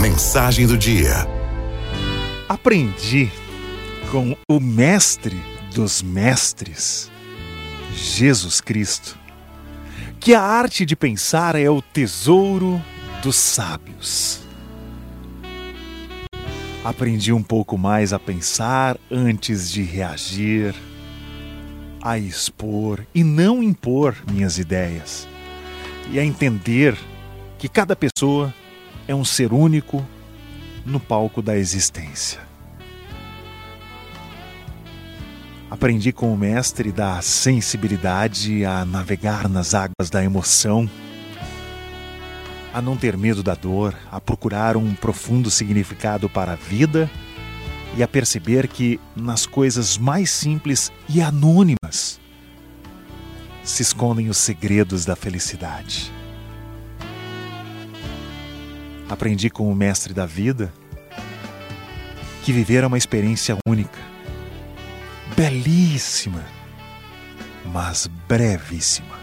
Mensagem do dia. Aprendi com o Mestre dos Mestres, Jesus Cristo, que a arte de pensar é o tesouro dos sábios. Aprendi um pouco mais a pensar antes de reagir, a expor e não impor minhas ideias, e a entender que cada pessoa é um ser único no palco da existência. Aprendi com o mestre da sensibilidade a navegar nas águas da emoção, a não ter medo da dor, a procurar um profundo significado para a vida e a perceber que nas coisas mais simples e anônimas se escondem os segredos da felicidade. Aprendi com o mestre da vida que viver é uma experiência única, belíssima, mas brevíssima.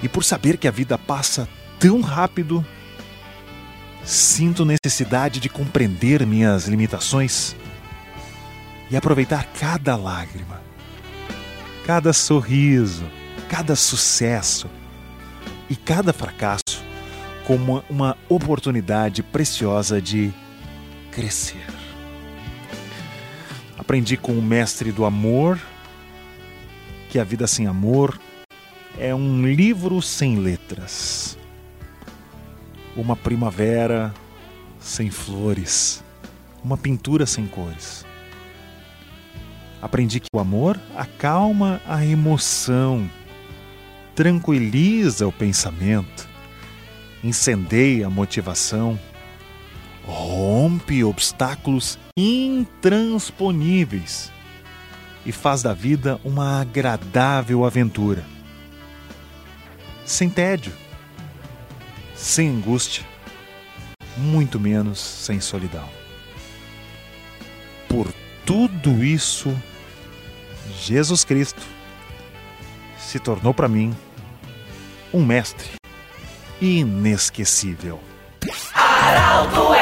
E por saber que a vida passa tão rápido, sinto necessidade de compreender minhas limitações e aproveitar cada lágrima, cada sorriso, cada sucesso e cada fracasso como uma oportunidade preciosa de crescer. Aprendi com o mestre do amor que a vida sem amor é um livro sem letras, uma primavera sem flores, uma pintura sem cores. Aprendi que o amor acalma a emoção, tranquiliza o pensamento incendeia a motivação, rompe obstáculos intransponíveis e faz da vida uma agradável aventura. Sem tédio, sem angústia, muito menos sem solidão. Por tudo isso, Jesus Cristo se tornou para mim um mestre inesquecível. Araldo FMI